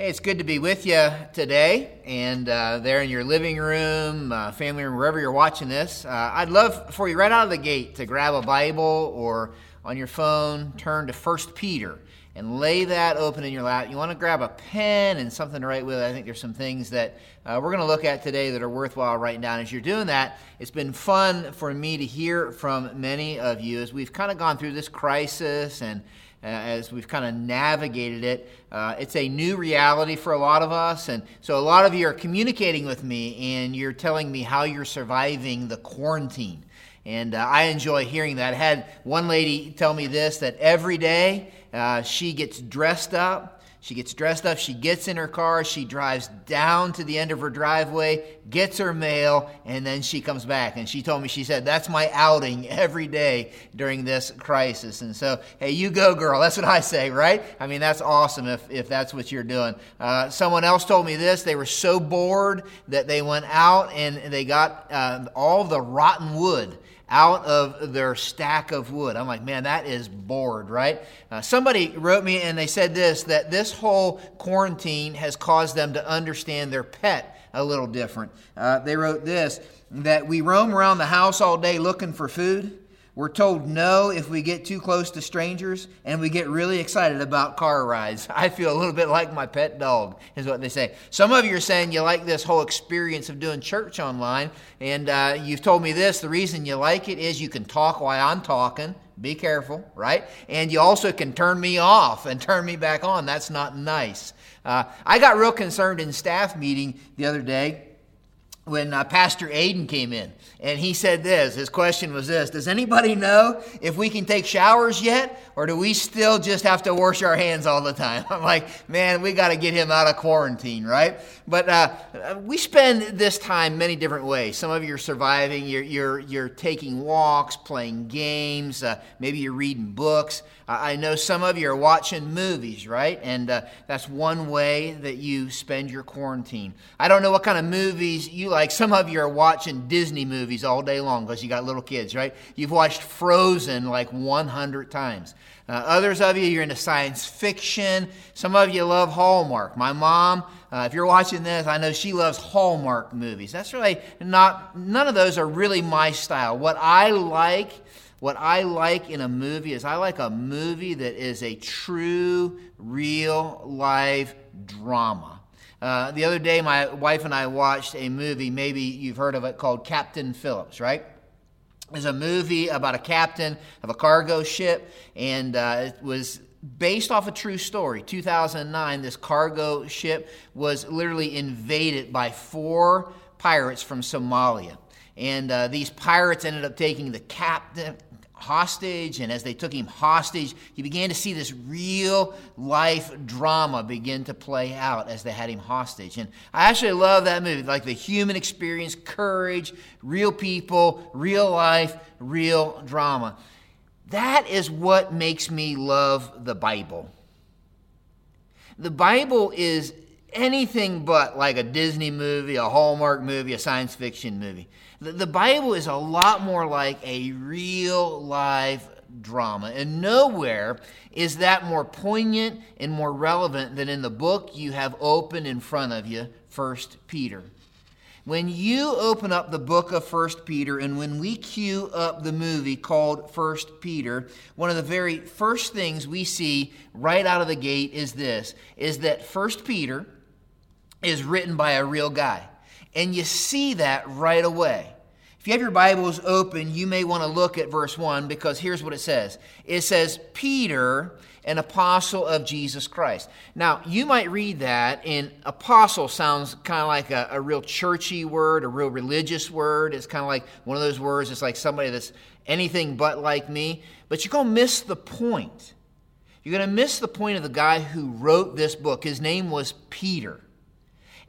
Hey, it's good to be with you today, and uh, there in your living room, uh, family room, wherever you're watching this. Uh, I'd love for you right out of the gate to grab a Bible or on your phone, turn to First Peter, and lay that open in your lap. You want to grab a pen and something to write with. I think there's some things that uh, we're going to look at today that are worthwhile writing down. As you're doing that, it's been fun for me to hear from many of you as we've kind of gone through this crisis and as we've kind of navigated it. Uh, it's a new reality for a lot of us. And so a lot of you are communicating with me and you're telling me how you're surviving the quarantine. And uh, I enjoy hearing that. I had one lady tell me this that every day uh, she gets dressed up she gets dressed up, she gets in her car, she drives down to the end of her driveway, gets her mail, and then she comes back. And she told me, she said, That's my outing every day during this crisis. And so, hey, you go, girl. That's what I say, right? I mean, that's awesome if, if that's what you're doing. Uh, someone else told me this. They were so bored that they went out and they got uh, all the rotten wood out of their stack of wood. I'm like, man, that is bored, right? Uh, somebody wrote me and they said this that this whole quarantine has caused them to understand their pet a little different. Uh, they wrote this that we roam around the house all day looking for food we're told no if we get too close to strangers, and we get really excited about car rides. I feel a little bit like my pet dog, is what they say. Some of you are saying you like this whole experience of doing church online, and uh, you've told me this. The reason you like it is you can talk while I'm talking. Be careful, right? And you also can turn me off and turn me back on. That's not nice. Uh, I got real concerned in staff meeting the other day when uh, Pastor Aiden came in and he said this. His question was this Does anybody know if we can take showers yet, or do we still just have to wash our hands all the time? I'm like, man, we got to get him out of quarantine, right? But uh, we spend this time many different ways. Some of you are surviving, you're, you're, you're taking walks, playing games, uh, maybe you're reading books. I know some of you are watching movies, right? And uh, that's one way that you spend your quarantine. I don't know what kind of movies you like. Like some of you are watching Disney movies all day long because you got little kids, right? You've watched Frozen like 100 times. Uh, others of you, you're into science fiction. Some of you love Hallmark. My mom, uh, if you're watching this, I know she loves Hallmark movies. That's really not, none of those are really my style. What I like what I like in a movie is I like a movie that is a true, real life drama. Uh, the other day, my wife and I watched a movie, maybe you've heard of it, called Captain Phillips, right? It's a movie about a captain of a cargo ship, and uh, it was based off a true story. 2009, this cargo ship was literally invaded by four pirates from Somalia. And uh, these pirates ended up taking the captain, hostage, and as they took him hostage, you began to see this real life drama begin to play out as they had him hostage. And I actually love that movie, like the human experience, courage, real people, real life, real drama. That is what makes me love the Bible. The Bible is anything but like a Disney movie, a Hallmark movie, a science fiction movie. The, the Bible is a lot more like a real life drama, and nowhere is that more poignant and more relevant than in the book you have open in front of you, First Peter. When you open up the book of First Peter and when we cue up the movie called First Peter, one of the very first things we see right out of the gate is this is that First Peter is written by a real guy. And you see that right away. If you have your Bibles open, you may want to look at verse 1 because here's what it says it says, Peter, an apostle of Jesus Christ. Now, you might read that, and apostle sounds kind of like a, a real churchy word, a real religious word. It's kind of like one of those words, it's like somebody that's anything but like me. But you're going to miss the point. You're going to miss the point of the guy who wrote this book. His name was Peter.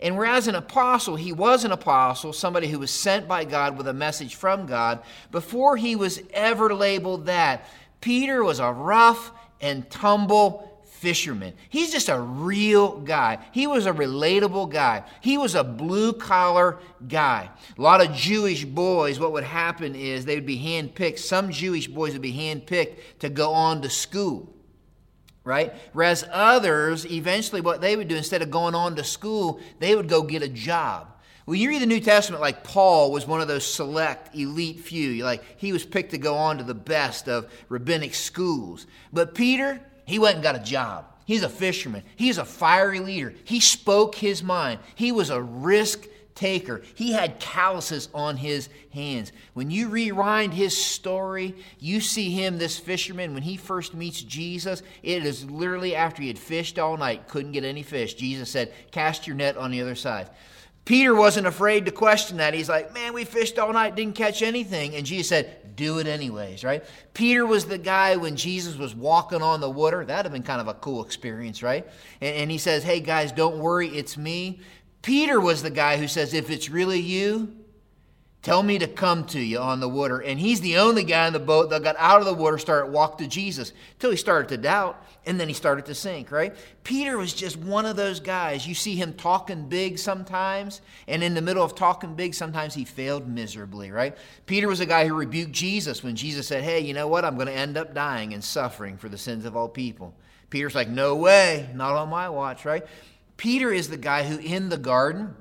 And whereas an apostle, he was an apostle, somebody who was sent by God with a message from God, before he was ever labeled that, Peter was a rough and tumble fisherman. He's just a real guy. He was a relatable guy. He was a blue collar guy. A lot of Jewish boys, what would happen is they would be handpicked. Some Jewish boys would be handpicked to go on to school right? Whereas others, eventually, what they would do instead of going on to school, they would go get a job. When you read the New Testament, like Paul was one of those select, elite few. Like he was picked to go on to the best of rabbinic schools. But Peter, he went and got a job. He's a fisherman. He's a fiery leader. He spoke his mind. He was a risk taker. He had calluses on his hands. When you rewind his story, you see him, this fisherman, when he first meets Jesus, it is literally after he had fished all night, couldn't get any fish. Jesus said, Cast your net on the other side. Peter wasn't afraid to question that. He's like, Man, we fished all night, didn't catch anything. And Jesus said, Do it anyways, right? Peter was the guy when Jesus was walking on the water. That'd have been kind of a cool experience, right? And, and he says, Hey, guys, don't worry, it's me. Peter was the guy who says, If it's really you, tell me to come to you on the water. And he's the only guy in the boat that got out of the water, started walk to Jesus, until he started to doubt, and then he started to sink, right? Peter was just one of those guys. You see him talking big sometimes, and in the middle of talking big, sometimes he failed miserably, right? Peter was a guy who rebuked Jesus when Jesus said, Hey, you know what? I'm going to end up dying and suffering for the sins of all people. Peter's like, No way, not on my watch, right? Peter is the guy who, in the garden,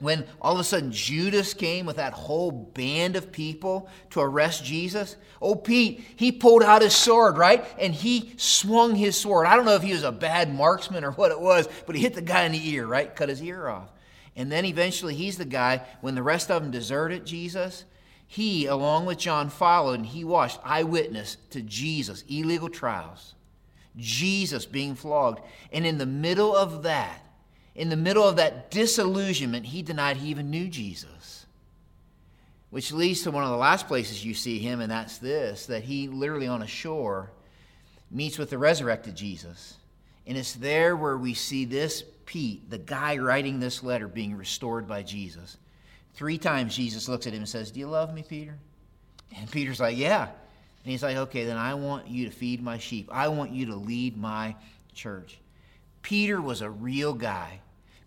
when all of a sudden Judas came with that whole band of people to arrest Jesus, oh, Pete, he pulled out his sword, right? And he swung his sword. I don't know if he was a bad marksman or what it was, but he hit the guy in the ear, right? Cut his ear off. And then eventually he's the guy, when the rest of them deserted Jesus, he, along with John, followed and he watched eyewitness to Jesus' illegal trials. Jesus being flogged. And in the middle of that, in the middle of that disillusionment, he denied he even knew Jesus. Which leads to one of the last places you see him, and that's this that he literally on a shore meets with the resurrected Jesus. And it's there where we see this Pete, the guy writing this letter, being restored by Jesus. Three times Jesus looks at him and says, Do you love me, Peter? And Peter's like, Yeah. And he's like, okay, then I want you to feed my sheep. I want you to lead my church. Peter was a real guy.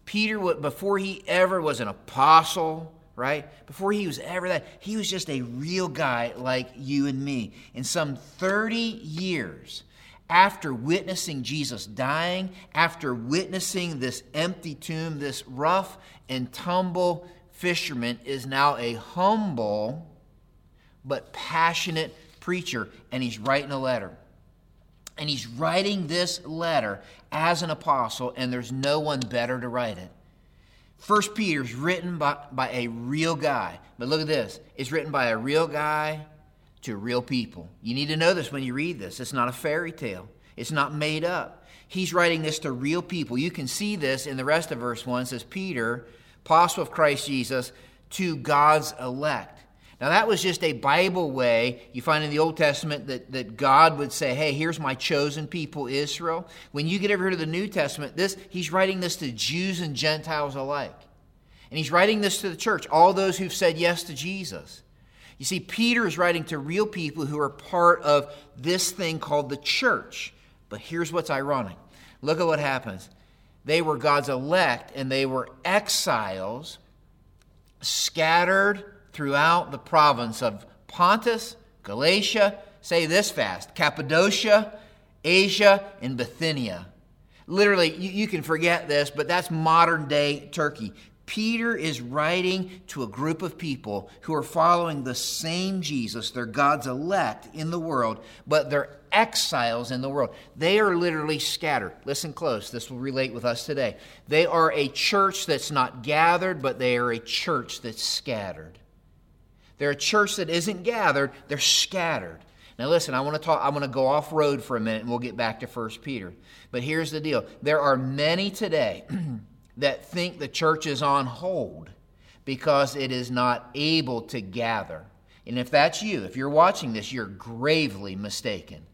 Peter, before he ever was an apostle, right? Before he was ever that, he was just a real guy like you and me. In some 30 years, after witnessing Jesus dying, after witnessing this empty tomb, this rough and tumble fisherman is now a humble but passionate preacher, and he's writing a letter. And he's writing this letter as an apostle, and there's no one better to write it. First Peter's written by, by a real guy. But look at this. It's written by a real guy to real people. You need to know this when you read this. It's not a fairy tale. It's not made up. He's writing this to real people. You can see this in the rest of verse 1. It says, Peter, apostle of Christ Jesus, to God's elect. Now, that was just a Bible way. You find in the Old Testament that, that God would say, Hey, here's my chosen people, Israel. When you get over to the New Testament, this he's writing this to Jews and Gentiles alike. And he's writing this to the church, all those who've said yes to Jesus. You see, Peter is writing to real people who are part of this thing called the church. But here's what's ironic look at what happens. They were God's elect, and they were exiles scattered throughout the province of Pontus, Galatia, say this fast, Cappadocia, Asia, and Bithynia. Literally, you, you can forget this, but that's modern day Turkey. Peter is writing to a group of people who are following the same Jesus. They're God's elect in the world, but they're exiles in the world. They are literally scattered. Listen close, this will relate with us today. They are a church that's not gathered, but they are a church that's scattered. They're a church that isn't gathered, they're scattered. Now listen, I want to talk I want to go off road for a minute and we'll get back to 1 Peter. But here's the deal. There are many today that think the church is on hold because it is not able to gather. And if that's you, if you're watching this, you're gravely mistaken.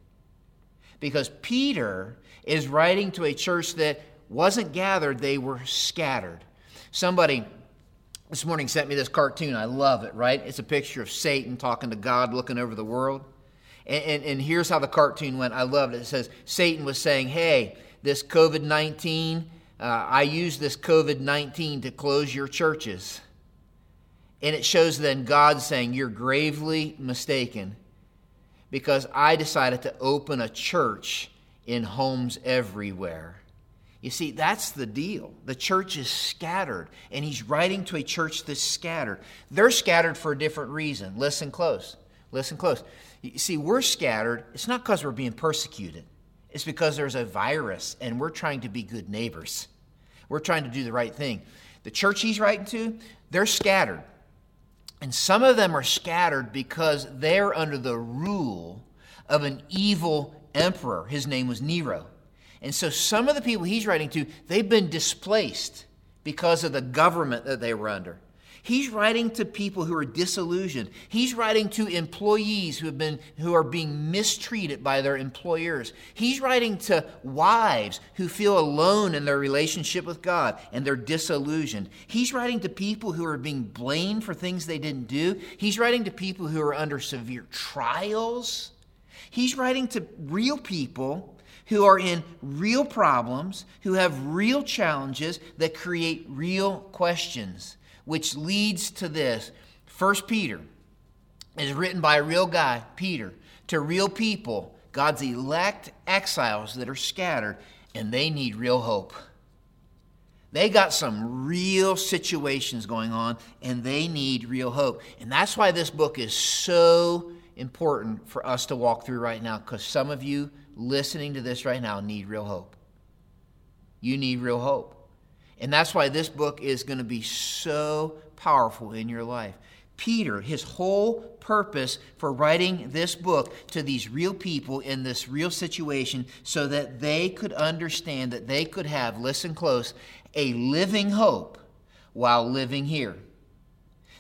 Because Peter is writing to a church that wasn't gathered, they were scattered. Somebody this morning sent me this cartoon. I love it, right? It's a picture of Satan talking to God, looking over the world. And, and, and here's how the cartoon went. I loved it. It says Satan was saying, Hey, this COVID 19, uh, I use this COVID 19 to close your churches. And it shows then God saying, You're gravely mistaken because I decided to open a church in homes everywhere. You see, that's the deal. The church is scattered, and he's writing to a church that's scattered. They're scattered for a different reason. Listen close. Listen close. You see, we're scattered. It's not because we're being persecuted, it's because there's a virus, and we're trying to be good neighbors. We're trying to do the right thing. The church he's writing to, they're scattered. And some of them are scattered because they're under the rule of an evil emperor. His name was Nero. And so some of the people he's writing to, they've been displaced because of the government that they were under. He's writing to people who are disillusioned. He's writing to employees who have been who are being mistreated by their employers. He's writing to wives who feel alone in their relationship with God and they're disillusioned. He's writing to people who are being blamed for things they didn't do. He's writing to people who are under severe trials. He's writing to real people who are in real problems, who have real challenges that create real questions which leads to this. First Peter is written by a real guy, Peter, to real people, God's elect exiles that are scattered, and they need real hope. They got some real situations going on, and they need real hope. And that's why this book is so important for us to walk through right now, because some of you listening to this right now need real hope. You need real hope. And that's why this book is going to be so powerful in your life. Peter, his whole purpose for writing this book to these real people in this real situation so that they could understand that they could have, listen close, a living hope while living here.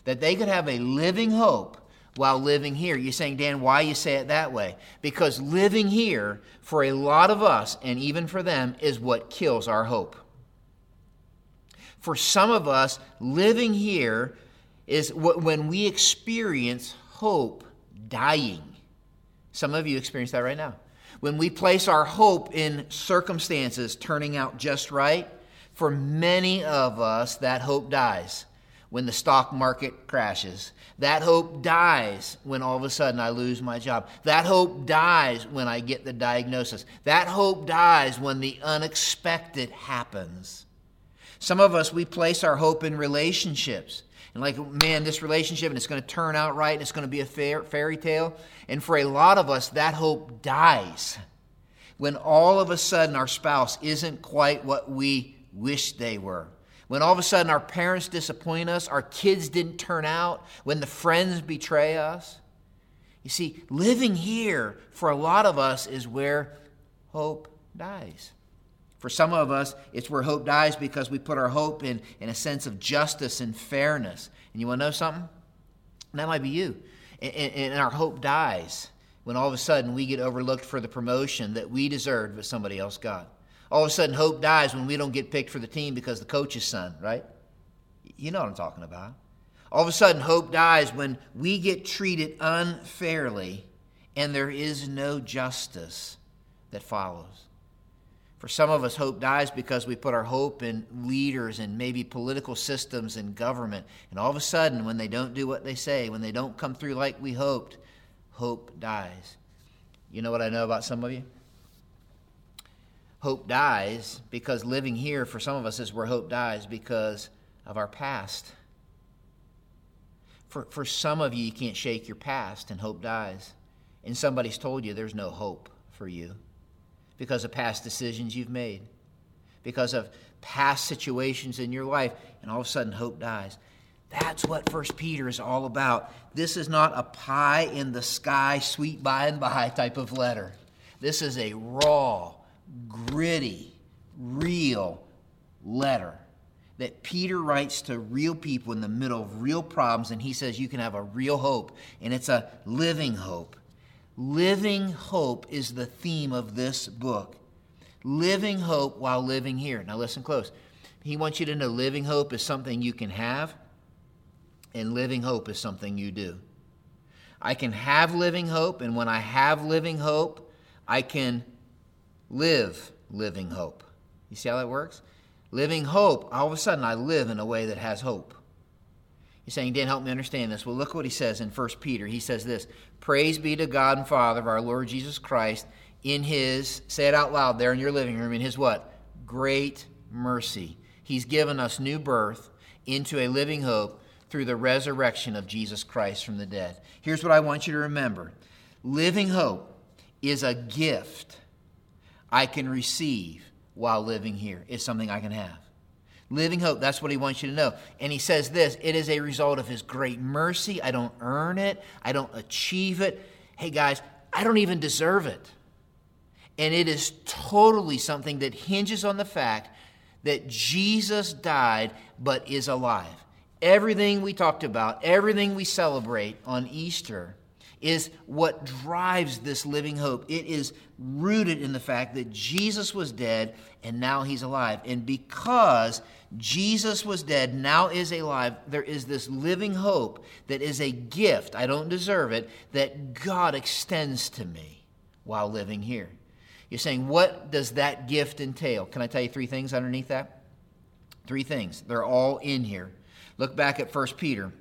That they could have a living hope while living here. You're saying, Dan, why you say it that way? Because living here, for a lot of us, and even for them, is what kills our hope for some of us, living here is when we experience hope dying. Some of you experience that right now. When we place our hope in circumstances turning out just right, for many of us, that hope dies when the stock market crashes. That hope dies when all of a sudden I lose my job. That hope dies when I get the diagnosis. That hope dies when the unexpected happens. Some of us, we place our hope in relationships. And like, man, this relationship, and it's going to turn out right, and it's going to be a fair, fairy tale. And for a lot of us, that hope dies when all of a sudden our spouse isn't quite what we wish they were. When all of a sudden our parents disappoint us, our kids didn't turn out, when the friends betray us. You see, living here for a lot of us is where hope dies. For some of us, it's where hope dies because we put our hope in, in a sense of justice and fairness. And you want to know something? That might be you. And, and, our hope dies when all of a sudden we get overlooked for the promotion that we deserved but somebody else got. All of a sudden, hope dies when we don't get picked for the team because the coach's son, right? You know what I'm talking about. All of a sudden, hope dies when we get treated unfairly and there is no justice that follows. For some of us, hope dies because we put our hope in leaders and maybe political systems and government. And all of a sudden, when they don't do what they say, when they don't come through like we hoped, hope dies. You know what I know about some of you? Hope dies because living here for some of us is where hope dies because of our past. For, for some of you, you can't shake your past and hope dies. And somebody's told you there's no hope for you because of past decisions you've made, because of past situations in your life, and all of a sudden hope dies. That's what First Peter is all about. This is not a pie in the sky, sweet by and by type of letter. This is a raw, gritty, real letter that Peter writes to real people in the middle of real problems, and he says you can have a real hope, and it's a living hope. Living hope is the theme of this book. Living hope while living here. Now, listen close. He wants you to know living hope is something you can have, and living hope is something you do. I can have living hope, and when I have living hope, I can live living hope. You see how that works? Living hope, all of a sudden I live in a way that has hope. You're saying, Dan, help me understand this. Well, look what he says in 1 Peter. He says this Praise be to God and Father of our Lord Jesus Christ. in his, say it out loud there in your living room, in his what? Great mercy. He's given us new birth into a living hope through the resurrection of Jesus Christ from the dead. Here's what I want you to remember living hope is a gift I can receive while living here. It's something I can have. Living hope, that's what he wants you to know. And he says this it is a result of his great mercy. I don't earn it, I don't achieve it. Hey, guys, I don't even deserve it. And it is totally something that hinges on the fact that Jesus died but is alive. Everything we talked about, everything we celebrate on Easter is what drives this living hope. It is rooted in the fact that Jesus was dead and now he's alive. And because Jesus was dead, now is alive, there is this living hope that is a gift, I don't deserve it, that God extends to me while living here. You're saying, what does that gift entail? Can I tell you three things underneath that? Three things. They're all in here. Look back at 1 Peter.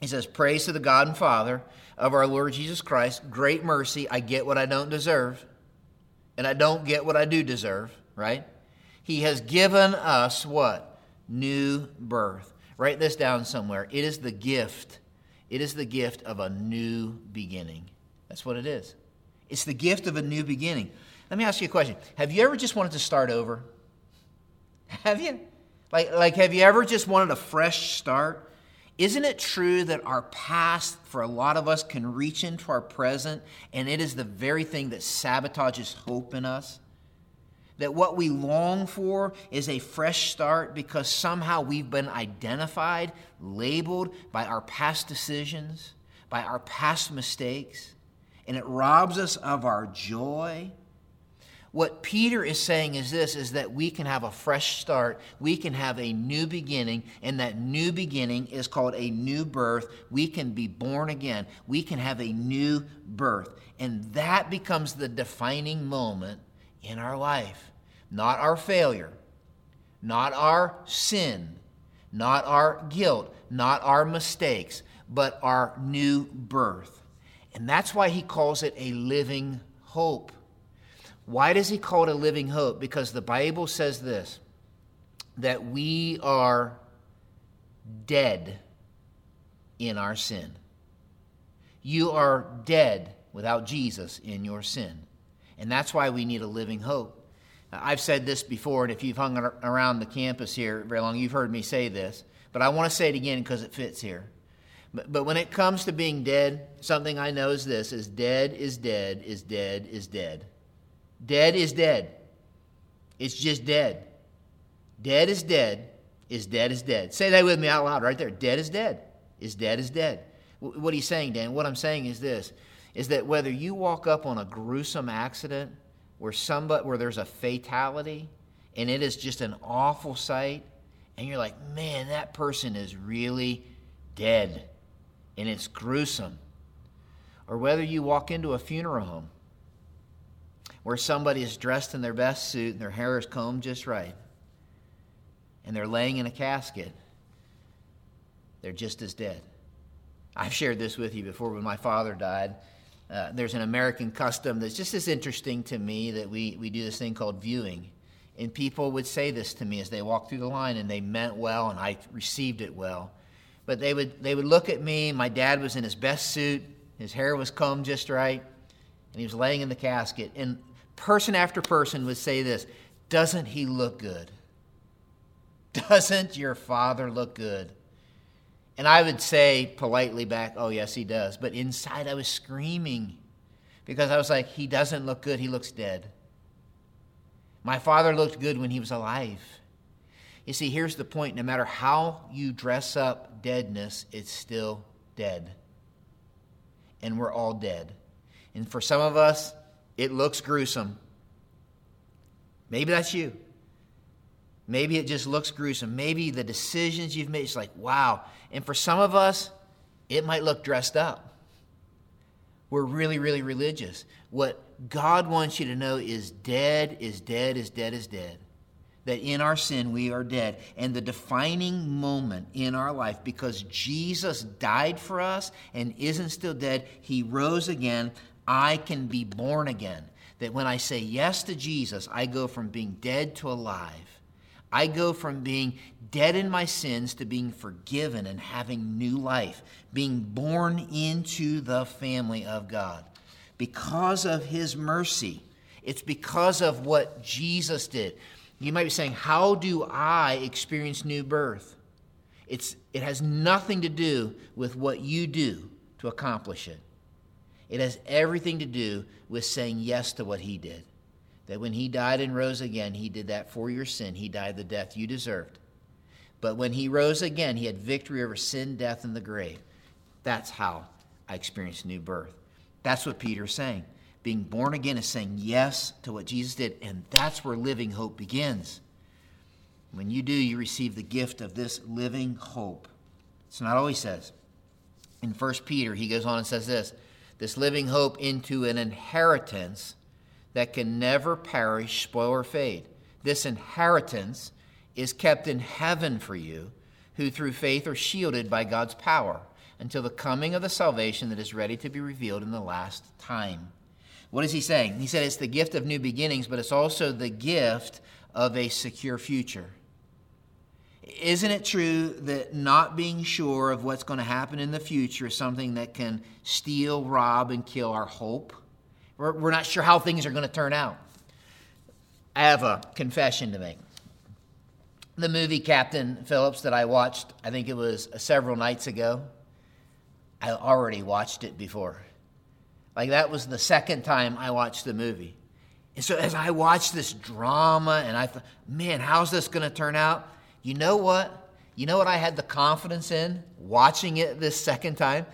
He says, Praise to the God and Father of our Lord Jesus Christ. Great mercy. I get what I don't deserve, and I don't get what I do deserve, right? He has given us what? New birth. Write this down somewhere. It is the gift. It is the gift of a new beginning. That's what it is. It's the gift of a new beginning. Let me ask you a question. Have you ever just wanted to start over? Have you? Like, like have you ever just wanted a fresh start? Isn't it true that our past, for a lot of us, can reach into our present, and it is the very thing that sabotages hope in us? That what we long for is a fresh start because somehow we've been identified, labeled by our past decisions, by our past mistakes, and it robs us of our joy what Peter is saying is this is that we can have a fresh start, we can have a new beginning, and that new beginning is called a new birth. We can be born again. We can have a new birth. And that becomes the defining moment in our life. Not our failure, not our sin, not our guilt, not our mistakes, but our new birth. And that's why he calls it a living hope. Why does he call it a living hope? Because the Bible says this that we are dead in our sin. You are dead without Jesus in your sin. And that's why we need a living hope. I've said this before, and if you've hung around the campus here very long, you've heard me say this, but I want to say it again because it fits here. But, but when it comes to being dead, something I know is this is dead is dead is dead is dead. Dead is dead. It's just dead. Dead is dead is dead is dead. Say that with me out loud right there. Dead is dead is dead is dead. What are you saying, Dan? What I'm saying is this is that whether you walk up on a gruesome accident where somebody where there's a fatality and it is just an awful sight and you're like, "Man, that person is really dead." And it's gruesome. Or whether you walk into a funeral home where somebody is dressed in their best suit and their hair is combed just right, and they're laying in a casket, they're just as dead. I've shared this with you before when my father died. Uh, there's an American custom that's just as interesting to me that we, we do this thing called viewing. And people would say this to me as they walked through the line, and they meant well, and I received it well. But they would, they would look at me. My dad was in his best suit, his hair was combed just right, and he was laying in the casket. And person after person would say this Doesn't he look good? Doesn't your father look good? And I would say politely back, Oh, yes, he does. But inside I was screaming because I was like, He doesn't look good, he looks dead. My father looked good when he was alive. You see, here's the point no matter how you dress up deadness, it's still dead. And we're all dead. And for some of us, it looks gruesome. Maybe that's you. Maybe it just looks gruesome. Maybe the decisions you've made, it's like, wow. And for some of us, it might look dressed up. We're really, really religious. What God wants you to know is dead is dead is dead is dead. That in our sin we are dead. And the defining moment in our life, because Jesus died for us and isn't still dead, he rose again. I can be born again. That when I say yes to Jesus, I go from being dead to alive. I go from being dead in my sins to being forgiven and having new life, being born into the family of God. Because of his mercy, it's because of what Jesus did. You might be saying, How do I experience new birth? It's, it has nothing to do with what you do to accomplish it. It has everything to do with saying yes to what he did. That when he died and rose again, he did that for your sin. He died the death you deserved. But when he rose again, he had victory over sin, death, and the grave. That's how I experienced new birth. That's what Peter's saying. Being born again is saying yes to what Jesus did, and that's where living hope begins. When you do, you receive the gift of this living hope. It's not all he says. In 1 Peter, he goes on and says this this living hope into an inheritance that can never perish, spoil, or fade. This inheritance is kept in heaven for you, who through faith are shielded by God's power until the coming of the salvation that is ready to be revealed in the last time. What is he saying? He said it's the gift of new beginnings, but it's also the gift of a secure future. Isn't it true that not being sure of what's going to happen in the future is something that can steal, rob, and kill our hope? We're, we're not sure how things are going to turn out. I have a confession to make. The movie Captain Phillips that I watched, I think it was uh, several nights ago, I already watched it before. Like that was the second time I watched the movie. And so as I watched this drama and I thought, man, how's this going to turn out? You know what? You know what I had the confidence in watching it this second time?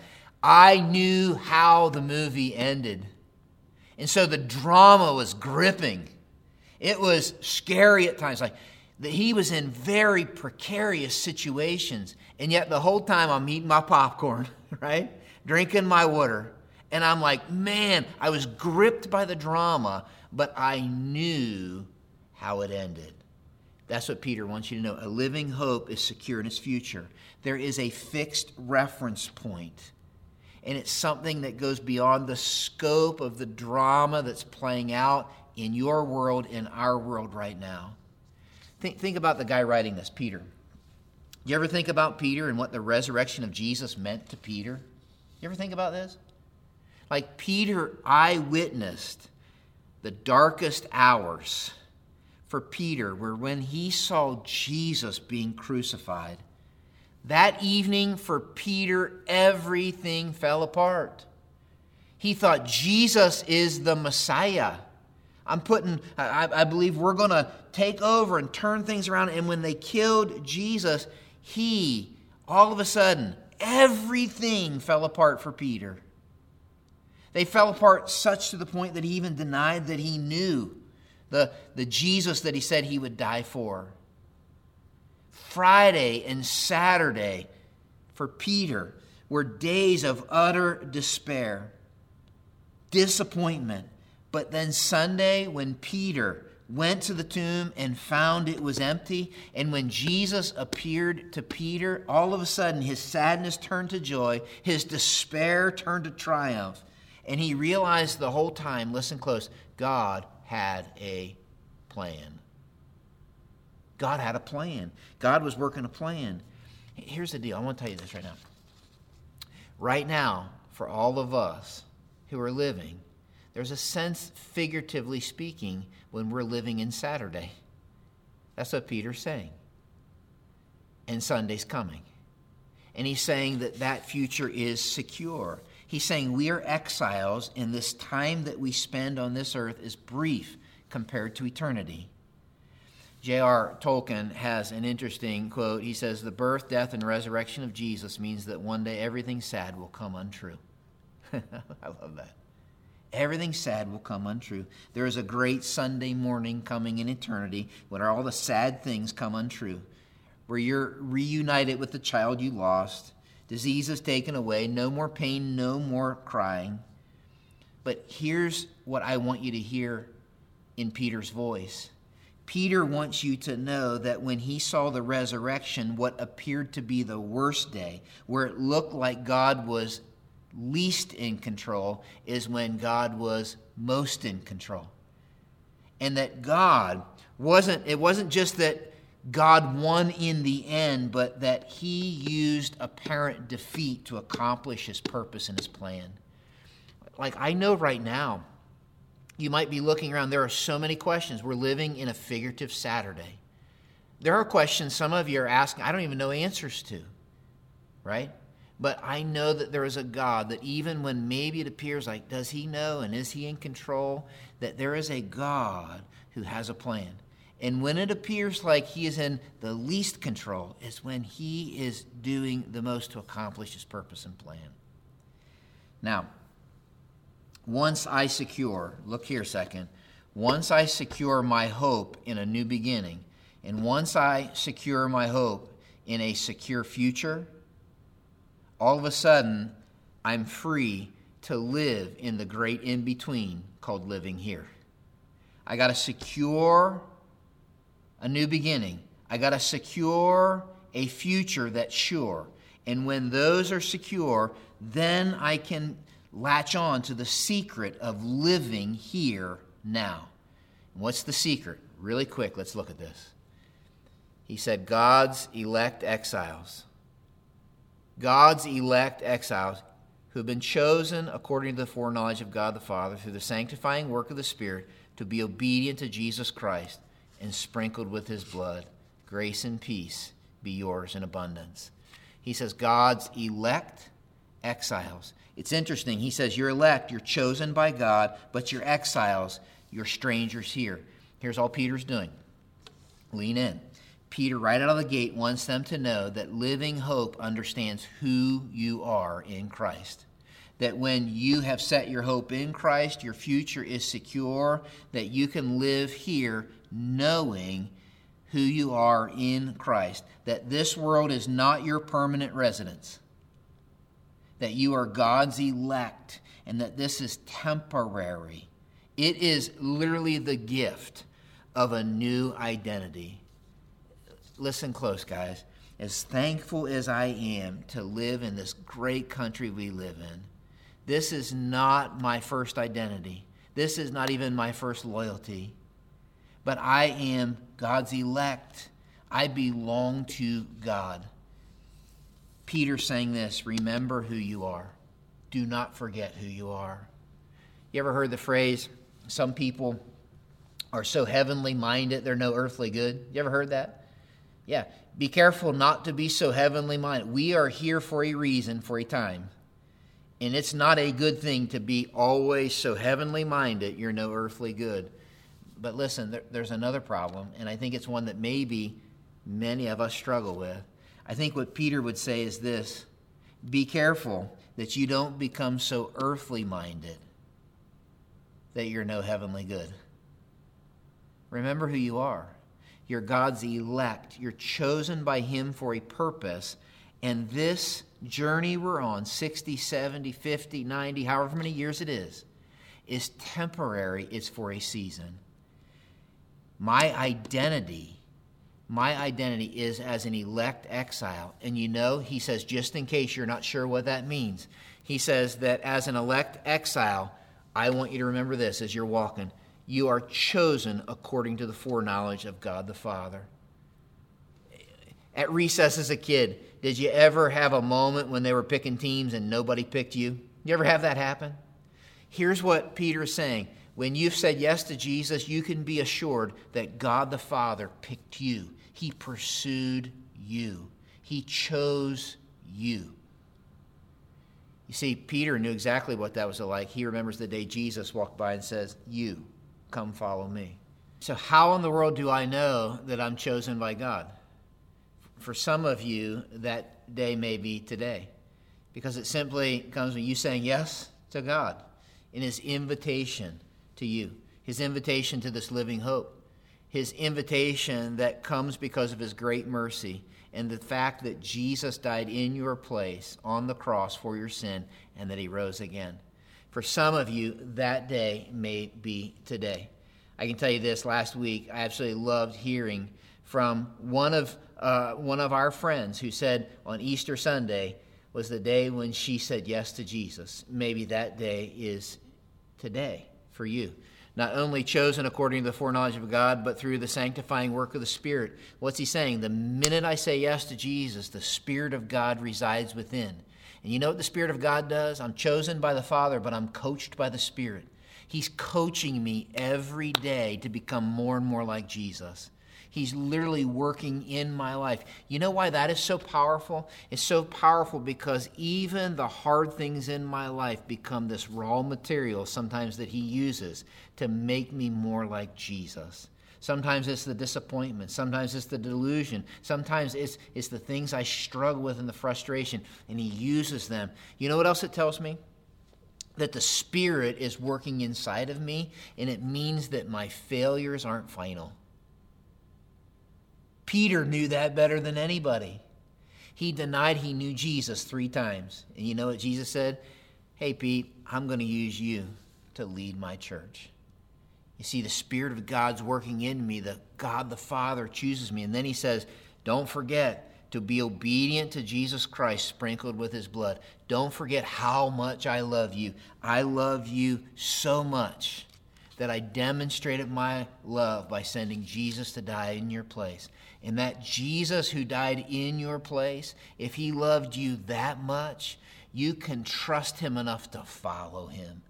I knew how the movie ended. And so the drama was gripping. It was scary at times. Like that he was in very precarious situations. And yet the whole time I'm eating my popcorn, right? Drinking my water. And I'm like, man, I was gripped by the drama, but I knew how it ended. That's what Peter wants you to know. A living hope is secure in its future. There is a fixed reference point and it's something that goes beyond the scope of the drama that's playing out in your world, in our world right now. Think, think about the guy writing this, Peter. You ever think about Peter and what the resurrection of Jesus meant to Peter? You ever think about this? Like Peter I witnessed the darkest hours for Peter were when he saw Jesus being crucified that evening, for Peter, everything fell apart. He thought Jesus is the Messiah. I'm putting, I, I believe we're going to take over and turn things around. And when they killed Jesus, he, all of a sudden, everything fell apart for Peter. They fell apart such to the point that he even denied that he knew the, the Jesus that he said he would die for. Friday and Saturday for Peter were days of utter despair, disappointment. But then Sunday, when Peter went to the tomb and found it was empty, and when Jesus appeared to Peter, all of a sudden his sadness turned to joy, his despair turned to triumph. And he realized the whole time, listen close, God had a plan. God had a plan. God was working a plan. Here's the deal I want to tell you this right now. Right now, for all of us who are living, there's a sense, figuratively speaking, when we're living in Saturday. That's what Peter's saying. And Sunday's coming. And he's saying that that future is secure. He's saying we are exiles, and this time that we spend on this earth is brief compared to eternity. J.R. Tolkien has an interesting quote. He says, The birth, death, and resurrection of Jesus means that one day everything sad will come untrue. I love that. Everything sad will come untrue. There is a great Sunday morning coming in eternity when all the sad things come untrue, where you're reunited with the child you lost, disease is taken away, no more pain, no more crying. But here's what I want you to hear in Peter's voice Peter wants you to know that when he saw the resurrection, what appeared to be the worst day, where it looked like God was least in control, is when God was most in control. and that God wasn't, it wasn't just that God won in the end, but that he used apparent defeat to accomplish his purpose and his plan. Like, I know right now, you might be looking around, there are so many questions. We're living in a figurative Saturday. There are questions some of you are asking, I don't even know answers to, right? But I know that there is a God that even when maybe it appears like, does he know and is he in control? That there is a God who has a plan. And when it appears like he is in the least control, is when he is doing the most to accomplish his purpose and plan. Now, once I secure, look here second, once I secure my hope in a new beginning, and once I secure my hope in a secure future, all of a sudden I'm free to live in the great in between called living here. I got to secure a new beginning. I got to secure a future that's sure. And when those are secure, then I can latch on to the secret of living here now. What's the secret? Really quick, let's look at this. He said, God's elect exiles. God's elect exiles who have been chosen according to the foreknowledge of God the Father through the sanctifying work of the Spirit to be obedient to Jesus Christ and sprinkled with his blood. Grace and peace be yours in abundance. He says, God's elect exiles. It's interesting. He says, You're elect, you're chosen by God, but you're exiles, you're strangers here. Here's all Peter's doing lean in. Peter, right out of the gate, wants them to know that living hope understands who you are in Christ that when you have set your hope in Christ, your future is secure, that you can live here knowing who you are in Christ, that this world is not your permanent residence, that you are God's elect, and that this is temporary. It is literally the gift of a new identity. Listen close, guys. As thankful as I am to live in this great country we live in, this is not my first identity. This is not even my first loyalty. But I am God's elect. I belong to God. Peter saying this Remember who you are. Do not forget who you are. You ever heard the phrase, some people are so heavenly minded, they're no earthly good? You ever heard that? Yeah. Be careful not to be so heavenly minded. We are here for a reason, for a time. And it's not a good thing to be always so heavenly minded, you're no earthly good. But listen, there, there's another problem, and I think it's one that maybe many of us struggle with. I think what Peter would say is this be careful that you don't become so earthly minded that you're no heavenly good. Remember who you are. You're God's elect. You're chosen by Him for a purpose. And this journey we're on 60, 70, 50, 90, however many years it is is temporary, it's for a season. My identity, my identity is as an elect exile. And you know, he says, just in case you're not sure what that means, he says that as an elect exile, I want you to remember this as you're walking. You are chosen according to the foreknowledge of God the Father. At recess as a kid, did you ever have a moment when they were picking teams and nobody picked you? You ever have that happen? Here's what Peter is saying. When you've said yes to Jesus, you can be assured that God the Father picked you. He pursued you. He chose you. You see, Peter knew exactly what that was like. He remembers the day Jesus walked by and says, You, come follow me. So, how in the world do I know that I'm chosen by God? For some of you, that day may be today because it simply comes from you saying yes to God in His invitation to you, His invitation to this living hope, His invitation that comes because of His great mercy and the fact that Jesus died in your place on the cross for your sin and that He rose again. For some of you, that day may be today. I can tell you this last week, I absolutely loved hearing from one of uh, one of our friends who said on Easter Sunday was the day when she said yes to Jesus. Maybe that day is today for you. Not only chosen according to the foreknowledge of God, but through the sanctifying work of the Spirit. What's he saying? The minute I say yes to Jesus, the Spirit of God resides within. And you know what the Spirit of God does? I'm chosen by the Father, but I'm coached by the Spirit. He's coaching me every day to become more and more like Jesus. He's literally working in my life. You know why that is so powerful? It's so powerful because even the hard things in my life become this raw material sometimes that He uses to make me more like Jesus. Sometimes it's the disappointment. Sometimes it's the delusion. Sometimes it's, it's the things I struggle with and the frustration, and He uses them. You know what else it tells me? That the Spirit is working inside of me, and it means that my failures aren't final. Peter knew that better than anybody. He denied he knew Jesus three times. And you know what Jesus said? Hey, Pete, I'm going to use you to lead my church. You see, the Spirit of God's working in me. The God the Father chooses me. And then he says, Don't forget to be obedient to Jesus Christ, sprinkled with his blood. Don't forget how much I love you. I love you so much that I demonstrated my love by sending Jesus to die in your place and that Jesus who died in your place, if he loved you that much, you can trust him enough to follow him.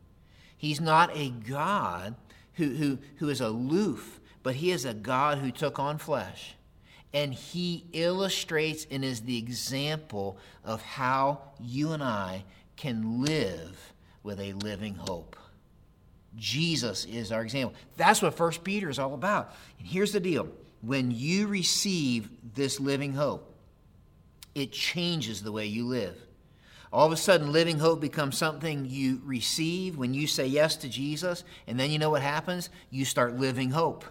He's not a God who, who, who is aloof, but he is a God who took on flesh. And he illustrates and is the example of how you and I can live with a living hope. Jesus is our example. That's what First Peter is all about. And here's the deal when you receive this living hope, it changes the way you live. All of a sudden, living hope becomes something you receive when you say yes to Jesus, and then you know what happens? You start living hope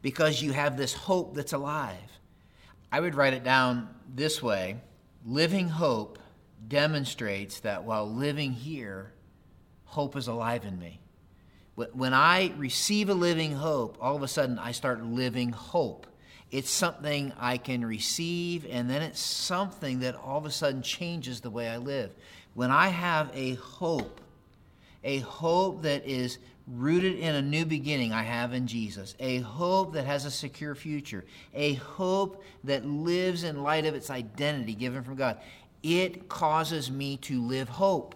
because you have this hope that's alive. I would write it down this way Living hope demonstrates that while living here, hope is alive in me. When I receive a living hope, all of a sudden I start living hope. It's something I can receive, and then it's something that all of a sudden changes the way I live. When I have a hope, a hope that is rooted in a new beginning I have in Jesus, a hope that has a secure future, a hope that lives in light of its identity given from God, it causes me to live hope.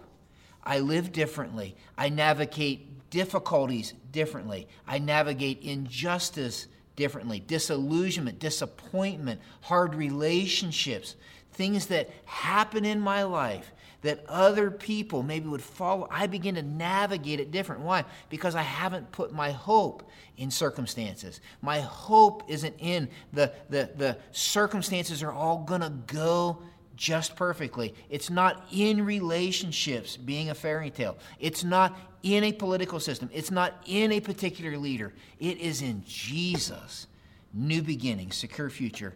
I live differently. I navigate difficulties differently. I navigate injustice differently, disillusionment, disappointment, hard relationships, things that happen in my life that other people maybe would follow. I begin to navigate it different. Why? Because I haven't put my hope in circumstances. My hope isn't in the, the, the circumstances are all going to go just perfectly. It's not in relationships being a fairy tale. It's not in a political system. It's not in a particular leader. It is in Jesus. New beginning, secure future.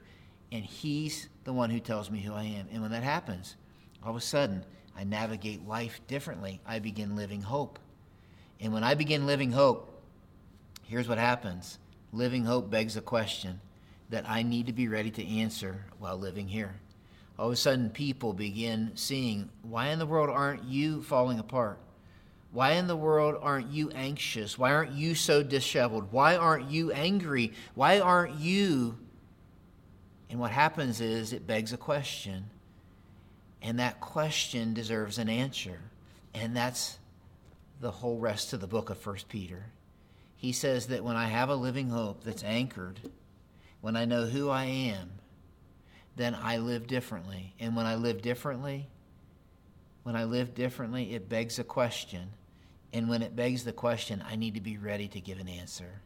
And He's the one who tells me who I am. And when that happens, all of a sudden, I navigate life differently. I begin living hope. And when I begin living hope, here's what happens living hope begs a question that I need to be ready to answer while living here all of a sudden people begin seeing why in the world aren't you falling apart? Why in the world aren't you anxious? Why aren't you so disheveled? Why aren't you angry? Why aren't you? And what happens is it begs a question. And that question deserves an answer. And that's the whole rest of the book of First Peter. He says that when I have a living hope that's anchored, when I know who I am, then I live differently. And when I live differently, when I live differently, it begs a question. And when it begs the question, I need to be ready to give an answer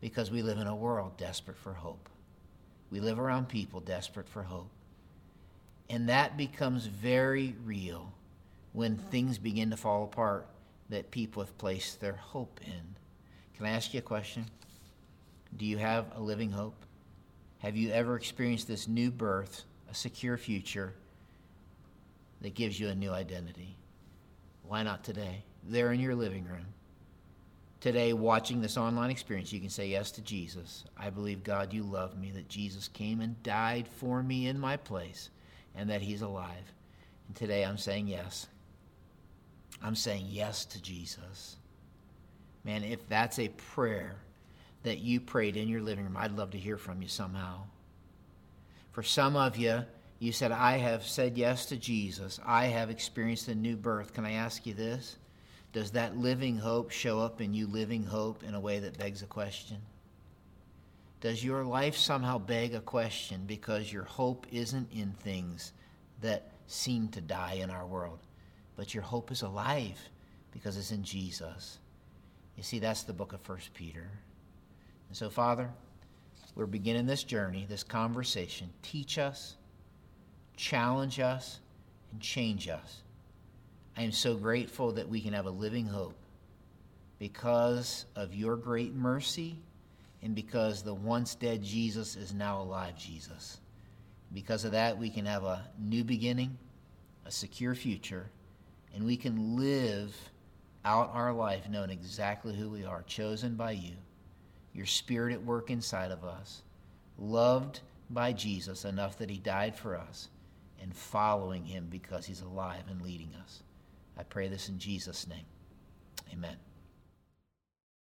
because we live in a world desperate for hope. We live around people desperate for hope. And that becomes very real when things begin to fall apart that people have placed their hope in. Can I ask you a question? Do you have a living hope? Have you ever experienced this new birth, a secure future that gives you a new identity? Why not today? There in your living room. Today, watching this online experience, you can say yes to Jesus. I believe, God, you love me, that Jesus came and died for me in my place, and that he's alive. And today, I'm saying yes. I'm saying yes to Jesus. Man, if that's a prayer that you prayed in your living room, I'd love to hear from you somehow. For some of you, you said, I have said yes to Jesus. I have experienced a new birth. Can I ask you this? Does that living hope show up in you living hope in a way that begs a question? Does your life somehow beg a question because your hope isn't in things that seem to die in our world, but your hope is alive because it's in Jesus? You see, that's the book of First Peter. And so, Father, we're beginning this journey, this conversation. Teach us, challenge us, and change us. I am so grateful that we can have a living hope because of your great mercy and because the once dead Jesus is now alive Jesus. Because of that, we can have a new beginning, a secure future, and we can live out our life knowing exactly who we are, chosen by you, your spirit at work inside of us, loved by Jesus enough that he died for us, and following him because he's alive and leading us. I pray this in Jesus' name. Amen.